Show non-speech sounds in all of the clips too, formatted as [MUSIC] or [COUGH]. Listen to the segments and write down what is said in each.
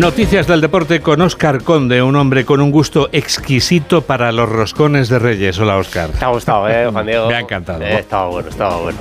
Noticias del deporte con Óscar Conde, un hombre con un gusto exquisito para los roscones de Reyes. Hola, Óscar. Te ha gustado, ¿eh, Juan Diego? Me ha encantado. Eh, estaba bueno, estaba bueno.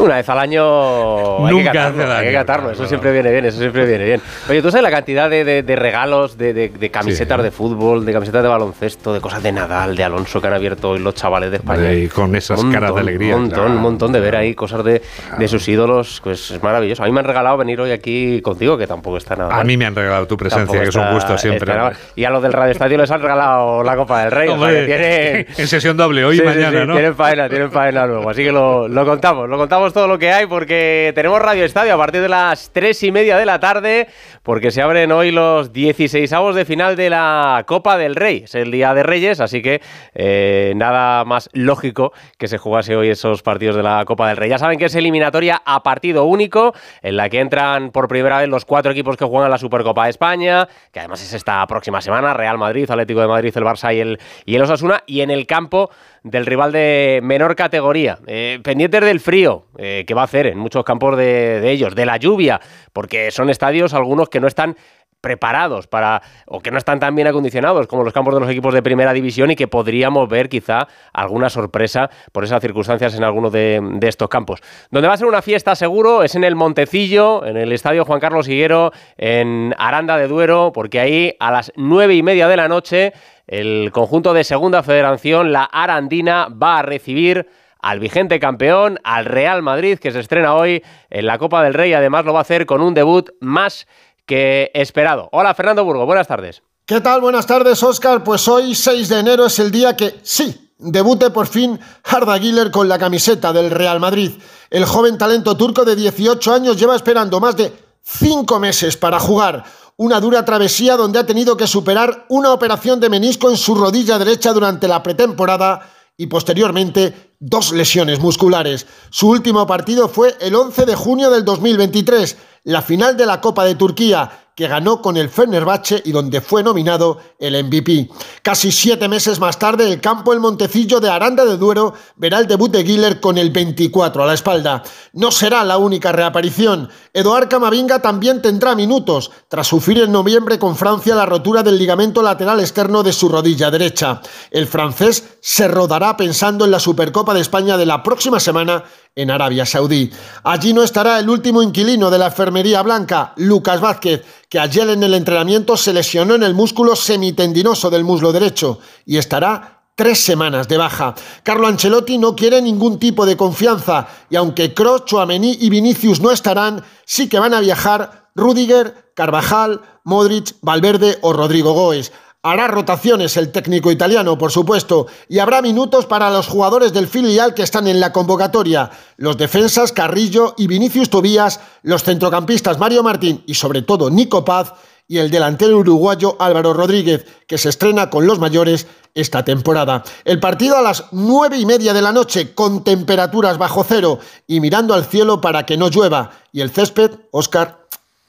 Una vez al año Nunca hay que hace catarlo, daño, hay que catarlo. Eso claro. siempre viene bien, eso siempre viene bien. Oye, ¿tú sabes la cantidad de, de- de regalos, de, camisetas Sí. de fútbol, de camisetas de baloncesto, de cosas de Nadal, de Alonso que han abierto hoy los chavales de España? Y con esas caras de alegría, Un montón, claro. un montón de ver ahí cosas de, de sus ídolos, pues es maravilloso. A mí me han regalado venir hoy aquí contigo, que tampoco está nada A mal. mí me han regalado tu presencia, que es un gusto siempre. está mal. Y a los del Radio Estadio les han regalado la Copa del Rey. o sea, Hombre, tienen- [LAUGHS] en sesión doble, hoy y Sí, mañana, sí, ¿no? Tienen faena, tienen faena luego. Así que lo, lo contamos, lo contamos todo lo que hay porque tenemos Radio Estadio a partir de las tres y media de la tarde porque se abren hoy los 16 avos de final de la Copa del Rey. Es el Día de Reyes, así que eh, nada más lógico que se jugase hoy esos partidos de la Copa del Rey. Ya saben que es eliminatoria a partido único en la que entran por primera vez los cuatro equipos que juegan la Supercopa de España, que además es esta próxima semana, Real Madrid, Atlético de Madrid, el Barça y el, y el Osasuna, y en el campo del rival de menor categoría. Eh, pendientes del frío, eh, que va a hacer en muchos campos de, de ellos, de la lluvia, porque son estadios algunos que no están preparados para o que no están tan bien acondicionados como los campos de los equipos de primera división y que podríamos ver quizá alguna sorpresa por esas circunstancias en alguno de, estos campos. Donde va a ser una fiesta seguro es en el Montecillo, en el Estadio Juan Carlos Higuero, en Aranda de Duero, porque ahí a las nueve y media de la noche el conjunto de Segunda Federación, la Arandina, va a recibir al vigente campeón, al Real Madrid, que se estrena hoy en la Copa del Rey. Además, lo va a hacer con un debut más esperado. Hola, Fernando Burgo, buenas tardes. ¿Qué tal? Buenas tardes, Óscar. Pues hoy, 6 de enero, es el día que, sí, debute por fin Arda Güler con la camiseta del Real Madrid. El joven talento turco de 18 años lleva esperando más de 5 meses para jugar. Una dura travesía donde ha tenido que superar una operación de menisco en su rodilla derecha durante la pretemporada y posteriormente dos lesiones musculares. Su último partido fue el 11 de junio del 2023, la final de la Copa de Turquía, que ganó con el Fenerbahce y donde fue nominado el MVP. Casi siete meses más tarde, el campo El Montecillo de Aranda de Duero verá el debut de Guiller con el 24 a la espalda. No será la única reaparición. Eduard Camavinga también tendrá minutos, tras sufrir en noviembre con Francia la rotura del ligamento lateral externo de su rodilla derecha. El francés se rodará pensando en la Supercopa de España de la próxima semana en Arabia Saudí. Allí no estará el último inquilino de la enfermería blanca, Lucas Vázquez, que ayer en el entrenamiento se lesionó en el músculo semitendinoso del muslo derecho y estará tres semanas de baja. Carlo Ancelotti no quiere ningún tipo de confianza y aunque Kroos, Chouameni y Vinicius no estarán, sí que van a viajar Rudiger, Carvajal, Modric, Valverde o Rodrigo Goes. Hará rotaciones el técnico italiano, por supuesto, y habrá minutos para los jugadores del filial que están en la convocatoria. Los defensas Carrillo y Vinicius Tobías, los centrocampistas Mario Martín y sobre todo Nico Paz y el delantero uruguayo Álvaro Rodríguez, que se estrena con los mayores esta temporada. El partido a las nueve y media de la noche, con temperaturas bajo cero y mirando al cielo para que no llueva. Y el césped, Oscar,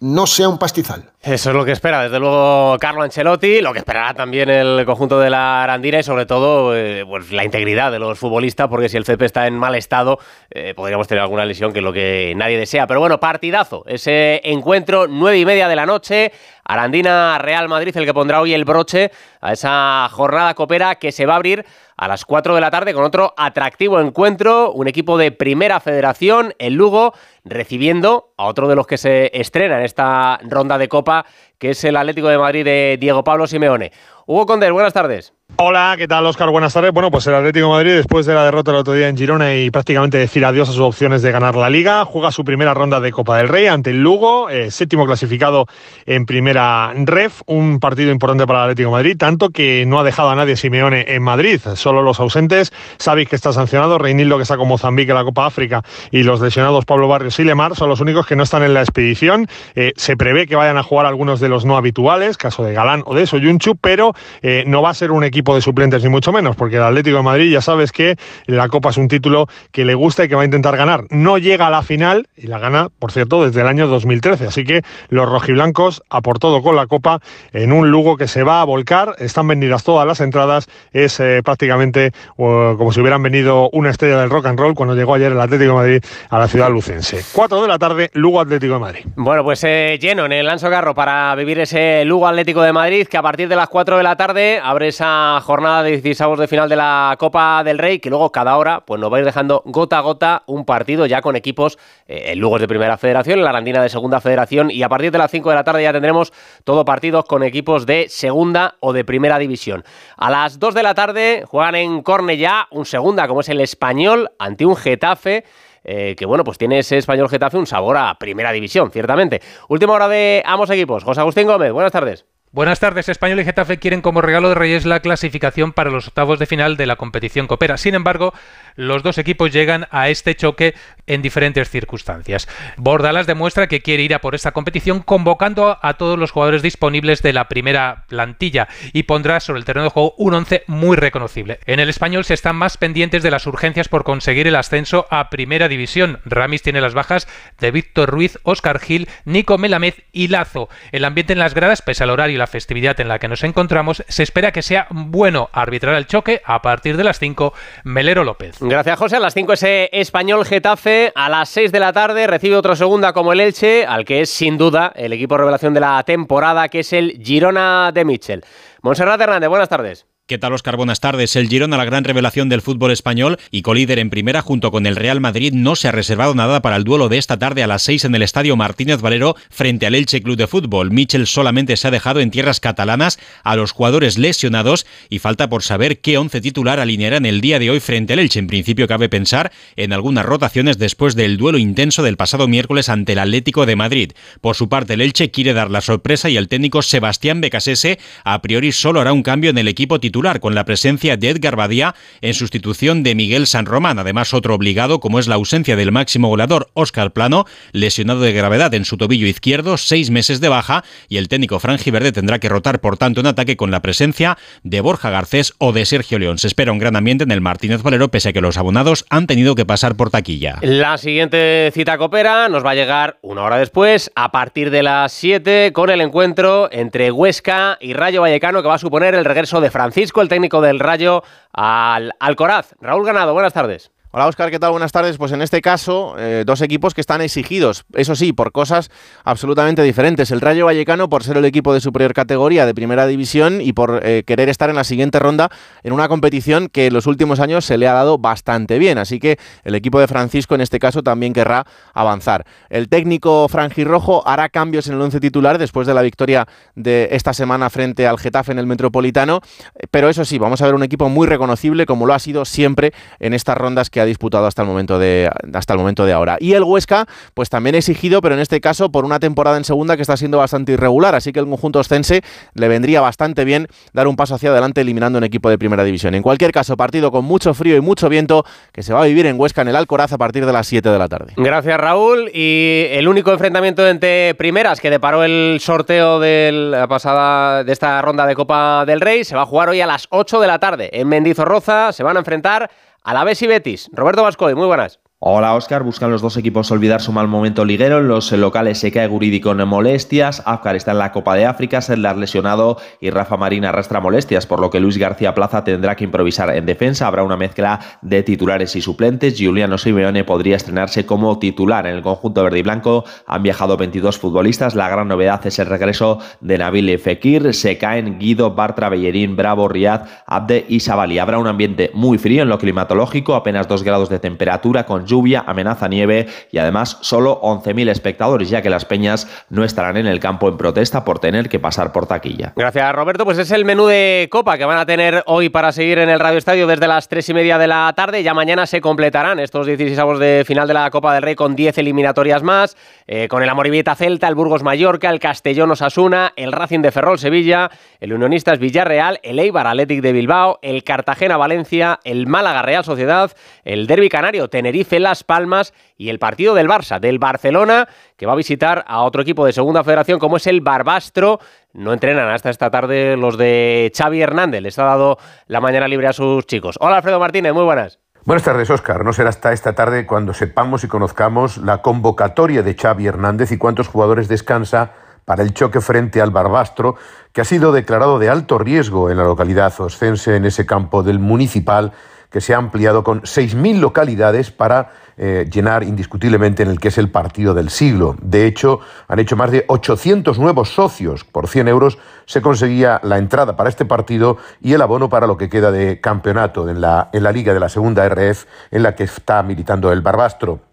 no sea un pastizal. Eso es lo que espera, desde luego, Carlo Ancelotti, lo que esperará también el conjunto de la Arandina y sobre todo eh, pues, la integridad de los futbolistas, porque si el CP está en mal estado, eh, podríamos tener alguna lesión, que es lo que nadie desea. Pero bueno, partidazo, ese encuentro, nueve y media de la noche, Arandina Real Madrid, el que pondrá hoy el broche a esa jornada copera que se va a abrir a las 4 de la tarde con otro atractivo encuentro, un equipo de primera federación, el Lugo, recibiendo a otro de los que se estrena en esta ronda de Copa, que es el Atlético de Madrid de Diego Pablo Simeone. Hugo Condés, buenas tardes. Hola, ¿qué tal, Óscar? Buenas tardes. Bueno, pues el Atlético Madrid, después de la derrota el otro día en Girona y prácticamente decir adiós a sus opciones de ganar la Liga, juega su primera ronda de Copa del Rey ante el Lugo, eh, séptimo clasificado en primera ref, un partido importante para el Atlético Madrid, tanto que no ha dejado a nadie Simeone en Madrid, solo los ausentes, Savic que está sancionado, Reinildo que está con Mozambique en la Copa África y los lesionados Pablo Barrios y Lemar son los únicos que no están en la expedición. Eh, se prevé que vayan a jugar algunos de los no habituales, caso de Galán o de Soyunchu, pero eh, no va a ser un equipo de suplentes ni mucho menos, porque el Atlético de Madrid ya sabes que la Copa es un título que le gusta y que va a intentar ganar. No llega a la final y la gana, por cierto, desde el año 2013. Así que los rojiblancos a por todo con la Copa en un Lugo que se va a volcar. Están vendidas todas las entradas. Es eh, prácticamente como si hubieran venido una estrella del rock and roll cuando llegó ayer el Atlético de Madrid a la ciudad lucense. 4 de la tarde, Lugo Atlético de Madrid. Bueno, pues eh, lleno en el Anso Garro para vivir ese Lugo Atlético de Madrid que a partir de las 4 de la tarde abre esa jornada de 16 de final de la Copa del Rey que luego cada hora pues nos va a ir dejando gota a gota un partido ya con equipos, eh, el Lugo es de Primera Federación, la Arandina de Segunda Federación y a partir de las 5 de la tarde ya tendremos todo partidos con equipos de Segunda o de Primera División. A las 2 de la tarde juegan en Cornellá un Segunda como es el Español ante un Getafe eh, que bueno, pues tiene ese español Getafe un sabor a primera división, ciertamente. Última hora de ambos equipos. José Agustín Gómez, buenas tardes. Buenas tardes. Español y Getafe quieren como regalo de Reyes la clasificación para los octavos de final de la competición Copera. Sin embargo, los dos equipos llegan a este choque en diferentes circunstancias. Bordalas demuestra que quiere ir a por esta competición convocando a todos los jugadores disponibles de la primera plantilla y pondrá sobre el terreno de juego un once muy reconocible. En el español se están más pendientes de las urgencias por conseguir el ascenso a primera división. Ramis tiene las bajas de Víctor Ruiz, Óscar Gil, Nico Melamed y Lazo. El ambiente en las gradas, pese al horario la festividad en la que nos encontramos, se espera que sea bueno arbitrar el choque a partir de las 5, Melero López. Gracias, José. A las 5 ese español Getafe. A las 6 de la tarde recibe otro segunda como el Elche, al que es sin duda el equipo revelación de la temporada, que es el Girona de Mitchell. Monserrat Hernández, buenas tardes. ¿Qué tal, Oscar? Buenas tardes. El Girona, la gran revelación del fútbol español y colíder en primera junto con el Real Madrid, no se ha reservado nada para el duelo de esta tarde a las 6 en el Estadio Martínez Valero frente al Elche Club de Fútbol. Michel solamente se ha dejado en tierras catalanas a los jugadores lesionados y falta por saber qué once titular alineará en el día de hoy frente al Elche. En principio cabe pensar en algunas rotaciones después del duelo intenso del pasado miércoles ante el Atlético de Madrid. Por su parte, el Elche quiere dar la sorpresa y el técnico Sebastián Becasese a priori solo hará un cambio en el equipo titular con la presencia de Edgar Badía en sustitución de Miguel San Román. Además, otro obligado, como es la ausencia del máximo goleador Óscar Plano, lesionado de gravedad en su tobillo izquierdo, seis meses de baja, y el técnico Verde tendrá que rotar, por tanto, en ataque con la presencia de Borja Garcés o de Sergio León. Se espera un gran ambiente en el Martínez Valero, pese a que los abonados han tenido que pasar por taquilla. La siguiente cita copera nos va a llegar una hora después, a partir de las 7, con el encuentro entre Huesca y Rayo Vallecano, que va a suponer el regreso de El técnico del Rayo, al Alcoraz. Raúl Ganado, buenas tardes. Hola Oscar, ¿qué tal? Buenas tardes. Pues en este caso, eh, dos equipos que están exigidos, eso sí, por cosas absolutamente diferentes. El Rayo Vallecano por ser el equipo de superior categoría de primera división y por eh, querer estar en la siguiente ronda en una competición que en los últimos años se le ha dado bastante bien. Así que el equipo de Francisco en este caso también querrá avanzar. El técnico franjirrojo hará cambios en el once titular después de la victoria de esta semana frente al Getafe en el Metropolitano. Pero eso sí, vamos a ver un equipo muy reconocible como lo ha sido siempre en estas rondas que ha disputado hasta el momento de hasta el momento de ahora. Y el Huesca, pues también exigido, pero en este caso por una temporada en segunda que está siendo bastante irregular, así que el conjunto ostense le vendría bastante bien dar un paso hacia adelante eliminando un equipo de primera división. En cualquier caso, partido con mucho frío y mucho viento que se va a vivir en Huesca en el Alcoraz a partir de las 7 de la tarde. Gracias, Raúl. Y el único enfrentamiento entre primeras que deparó el sorteo de la pasada de esta ronda de Copa del Rey se va a jugar hoy a las 8 de la tarde en Mendizorroza. Se van a enfrentar a la y Betis. Roberto Vascoy, muy buenas. Hola Oscar, buscan los dos equipos olvidar su mal momento liguero. Los locales se cae Guridi con molestias. Afkar está en la Copa de África, Sedlar lesionado y Rafa Marín arrastra molestias, por lo que Luis García Plaza tendrá que improvisar en defensa. Habrá una mezcla de titulares y suplentes. Giuliano Simeone podría estrenarse como titular en el conjunto verde y blanco. Han viajado 22 futbolistas. La gran novedad es el regreso de Nabil Fekir. Se caen Guido, Bartra, Bellerín, Bravo, Riad, Abde y Sabali. Habrá un ambiente muy frío en lo climatológico, apenas 2 grados de temperatura con lluvia, amenaza nieve y además solo 11.000 espectadores, ya que las peñas no estarán en el campo en protesta por tener que pasar por taquilla. Gracias, Roberto. Pues es el menú de Copa que van a tener hoy para seguir en el Radio Estadio desde las 3 y media de la tarde. Ya mañana se completarán estos 16 avos de final de la Copa del Rey con 10 eliminatorias más, eh, con el Amoribita Celta, el Burgos Mallorca, el Castellón Osasuna, el Racing de Ferrol Sevilla, el Unionistas Villarreal, el Eibar Athletic de Bilbao, el Cartagena Valencia, el Málaga Real Sociedad, el Derby Canario Tenerife Las Palmas, y el partido del Barça, del Barcelona, que va a visitar a otro equipo de segunda federación como es el Barbastro. No entrenan hasta esta tarde los de Xavi Hernández. Les ha dado la mañana libre a sus chicos. Hola Alfredo Martínez, muy buenas. Buenas tardes, Óscar. No será hasta esta tarde cuando sepamos y conozcamos la convocatoria de Xavi Hernández y cuántos jugadores descansa para el choque frente al Barbastro, que ha sido declarado de alto riesgo en la localidad oscense, en ese campo del municipal, que se ha ampliado con 6.000 localidades para eh, llenar indiscutiblemente en el que es el partido del siglo. De hecho, han hecho más de 800 nuevos socios. Por 100 euros se conseguía la entrada para este partido y el abono para lo que queda de campeonato en la, en la Liga de la Segunda RF en la que está militando el Barbastro.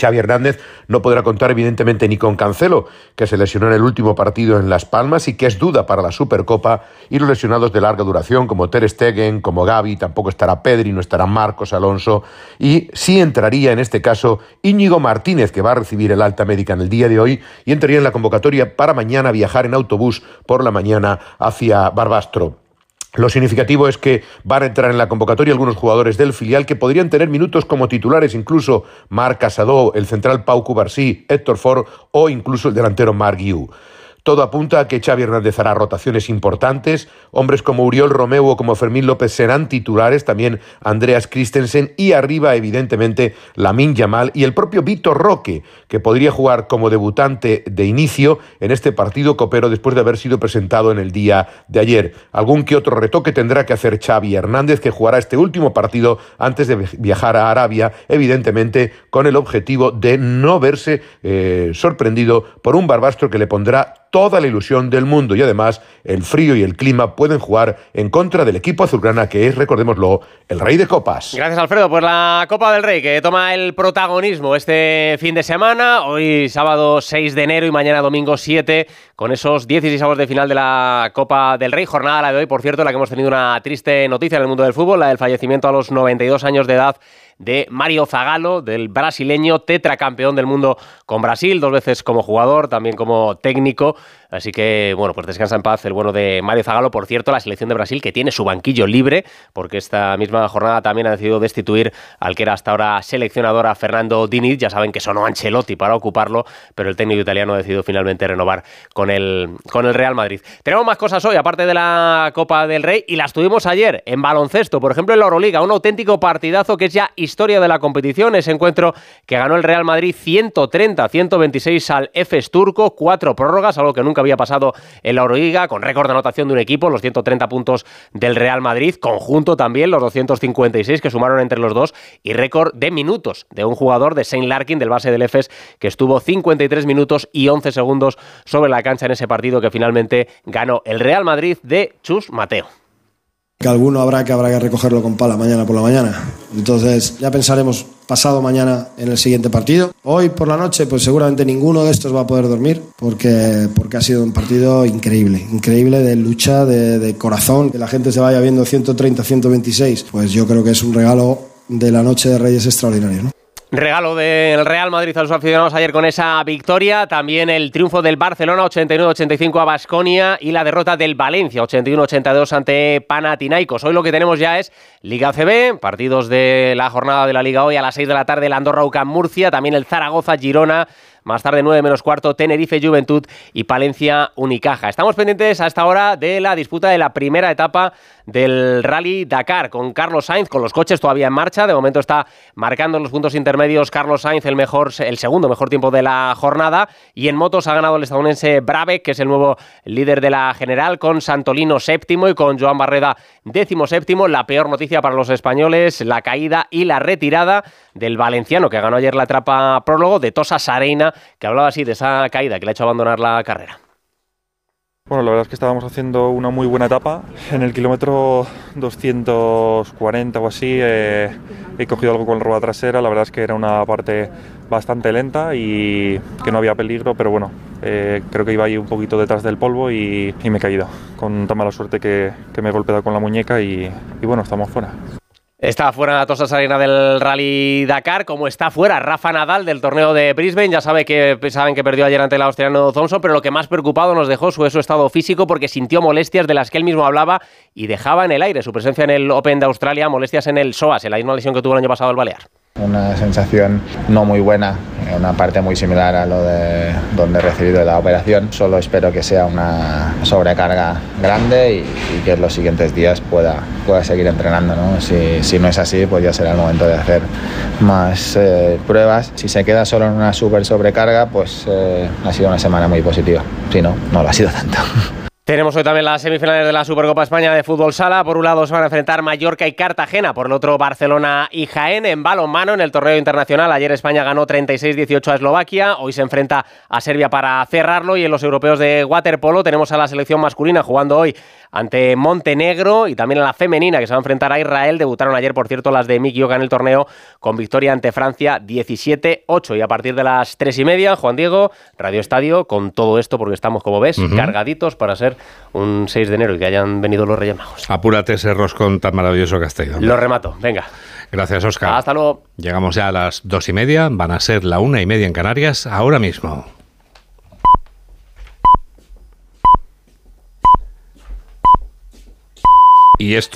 Xavi Hernández no podrá contar evidentemente ni con Cancelo, que se lesionó en el último partido en Las Palmas y que es duda para la Supercopa, y los lesionados de larga duración como Ter Stegen, como Gaby, tampoco estará Pedri, no estará Marcos Alonso, y sí entraría en este caso Íñigo Martínez, que va a recibir el alta médica en el día de hoy, y entraría en la convocatoria para mañana viajar en autobús por la mañana hacia Barbastro. Lo significativo es que van a entrar en la convocatoria algunos jugadores del filial que podrían tener minutos como titulares, incluso Marc Casado, el central Pau Cubarsí, Héctor Ford o incluso el delantero Marc Guiu. Todo apunta a que Xavi Hernández hará rotaciones importantes. Hombres como Uriol Romeu o como Fermín López serán titulares, también Andreas Christensen y arriba, evidentemente, Lamin Yamal y el propio Víctor Roque, que podría jugar como debutante de inicio en este partido copero después de haber sido presentado en el día de ayer. Algún que otro retoque tendrá que hacer Xavi Hernández, que jugará este último partido antes de viajar a Arabia, evidentemente con el objetivo de no verse eh, sorprendido por un barbastro que le pondrá toda la ilusión del mundo. Y además el frío y el clima pueden jugar en contra del equipo azulgrana que es, recordémoslo, el rey de copas. Gracias Alfredo, pues la Copa del Rey que toma el protagonismo este fin de semana, hoy sábado 6 de enero y mañana domingo 7, con esos 16 avos de final de la Copa del Rey, jornada la de hoy, por cierto, la que hemos tenido una triste noticia en el mundo del fútbol, la del fallecimiento a los 92 años de edad de Mario Zagalo, del brasileño tetracampeón del mundo con Brasil, dos veces como jugador, también como técnico. Así que, bueno, pues descansa en paz el bueno de Mario Zagalo. Por cierto, la selección de Brasil que tiene su banquillo libre, porque esta misma jornada también ha decidido destituir al que era hasta ahora seleccionadora Fernando Diniz. Ya saben que sonó Ancelotti para ocuparlo, pero el técnico italiano ha decidido finalmente renovar con el, con el Real Madrid. Tenemos más cosas hoy, aparte de la Copa del Rey, y las tuvimos ayer en baloncesto. Por ejemplo, en la Euroliga, un auténtico partidazo que es ya historia de la competición. Ese encuentro que ganó el Real Madrid 130-126 al EFES turco, cuatro prórrogas, algo que nunca había pasado en la Euroliga, con récord de anotación de un equipo, los 130 puntos del Real Madrid, conjunto también, los 256 que sumaron entre los dos, y récord de minutos de un jugador de Saint Larkin, del base del EFES, que estuvo 53 minutos y 11 segundos sobre la cancha en ese partido que finalmente ganó el Real Madrid de Chus Mateo que alguno habrá que habrá que recogerlo con pala mañana por la mañana. Entonces ya pensaremos pasado mañana en el siguiente partido. Hoy por la noche pues seguramente ninguno de estos va a poder dormir porque, porque ha sido un partido increíble, increíble de lucha, de, de corazón, que la gente se vaya viendo 130, 126, pues yo creo que es un regalo de la noche de Reyes extraordinario. ¿no? Regalo del Real Madrid a los aficionados ayer con esa victoria. También el triunfo del Barcelona 89-85 a Basconia y la derrota del Valencia 81-82 ante Panathinaikos. Hoy lo que tenemos ya es Liga CB, partidos de la jornada de la Liga hoy a las 6 de la tarde, el Andorra UCAM Murcia, también el Zaragoza Girona. Más tarde, 9 menos cuarto, Tenerife Juventud y Palencia Unicaja. Estamos pendientes a esta hora de la disputa de la primera etapa del Rally Dakar con Carlos Sainz, con los coches todavía en marcha. De momento está marcando en los puntos intermedios Carlos Sainz el, mejor, el segundo mejor tiempo de la jornada. Y en motos ha ganado el estadounidense Brave, que es el nuevo líder de la general, con Santolino séptimo y con Joan Barreda décimo séptimo. La peor noticia para los españoles, la caída y la retirada del valenciano que ganó ayer la etapa prólogo de Tosa Sareina que hablaba así de esa caída que le ha hecho abandonar la carrera. Bueno, la verdad es que estábamos haciendo una muy buena etapa. En el kilómetro 240 o así eh, he cogido algo con la rueda trasera. La verdad es que era una parte bastante lenta y que no había peligro, pero bueno, eh, creo que iba ahí un poquito detrás del polvo y, me he caído. Con tan mala suerte que, me he golpeado con la muñeca y bueno, estamos fuera. Está fuera la Tosa Salina del Rally Dakar, como está fuera Rafa Nadal del torneo de Brisbane. Ya sabe que saben que perdió ayer ante el australiano Thompson, pero lo que más preocupado nos dejó fue su estado físico porque sintió molestias de las que él mismo hablaba y dejaba en el aire su presencia en el Open de Australia, molestias en el SOAS, en la misma lesión que tuvo el año pasado el Balear. Una sensación no muy buena, una parte muy similar a lo de donde he recibido la operación. Solo espero que sea una sobrecarga grande y, que en los siguientes días pueda, pueda seguir entrenando. ¿no? Si, si, no es así, pues ya será el momento de hacer más eh, pruebas. Si se queda solo en una super sobrecarga, pues eh, ha sido una semana muy positiva. Si no, no lo ha sido tanto. [LAUGHS] Tenemos hoy también las semifinales de la Supercopa España de Fútbol Sala. Por un lado se van a enfrentar Mallorca y Cartagena, por el otro Barcelona y Jaén en balonmano en el torneo internacional. Ayer España ganó 36-18 a Eslovaquia, hoy se enfrenta a Serbia para cerrarlo y en los europeos de waterpolo tenemos a la selección masculina jugando hoy ante Montenegro y también a la femenina que se va a enfrentar a Israel. Debutaron ayer, por cierto, las de Miki Yoga en el torneo con victoria ante Francia 17-8 y a partir de las 3 y media, Juan Diego, Radio Estadio, con todo esto porque estamos, como ves, cargaditos para ser un 6 de enero y que hayan venido los Reyes Magos. Apúrate ese roscón tan maravilloso que has tenido. Lo remato, venga. Gracias, Oscar. Hasta luego. Llegamos ya a las dos y media, van a ser la una y media en Canarias, ahora mismo. Y esto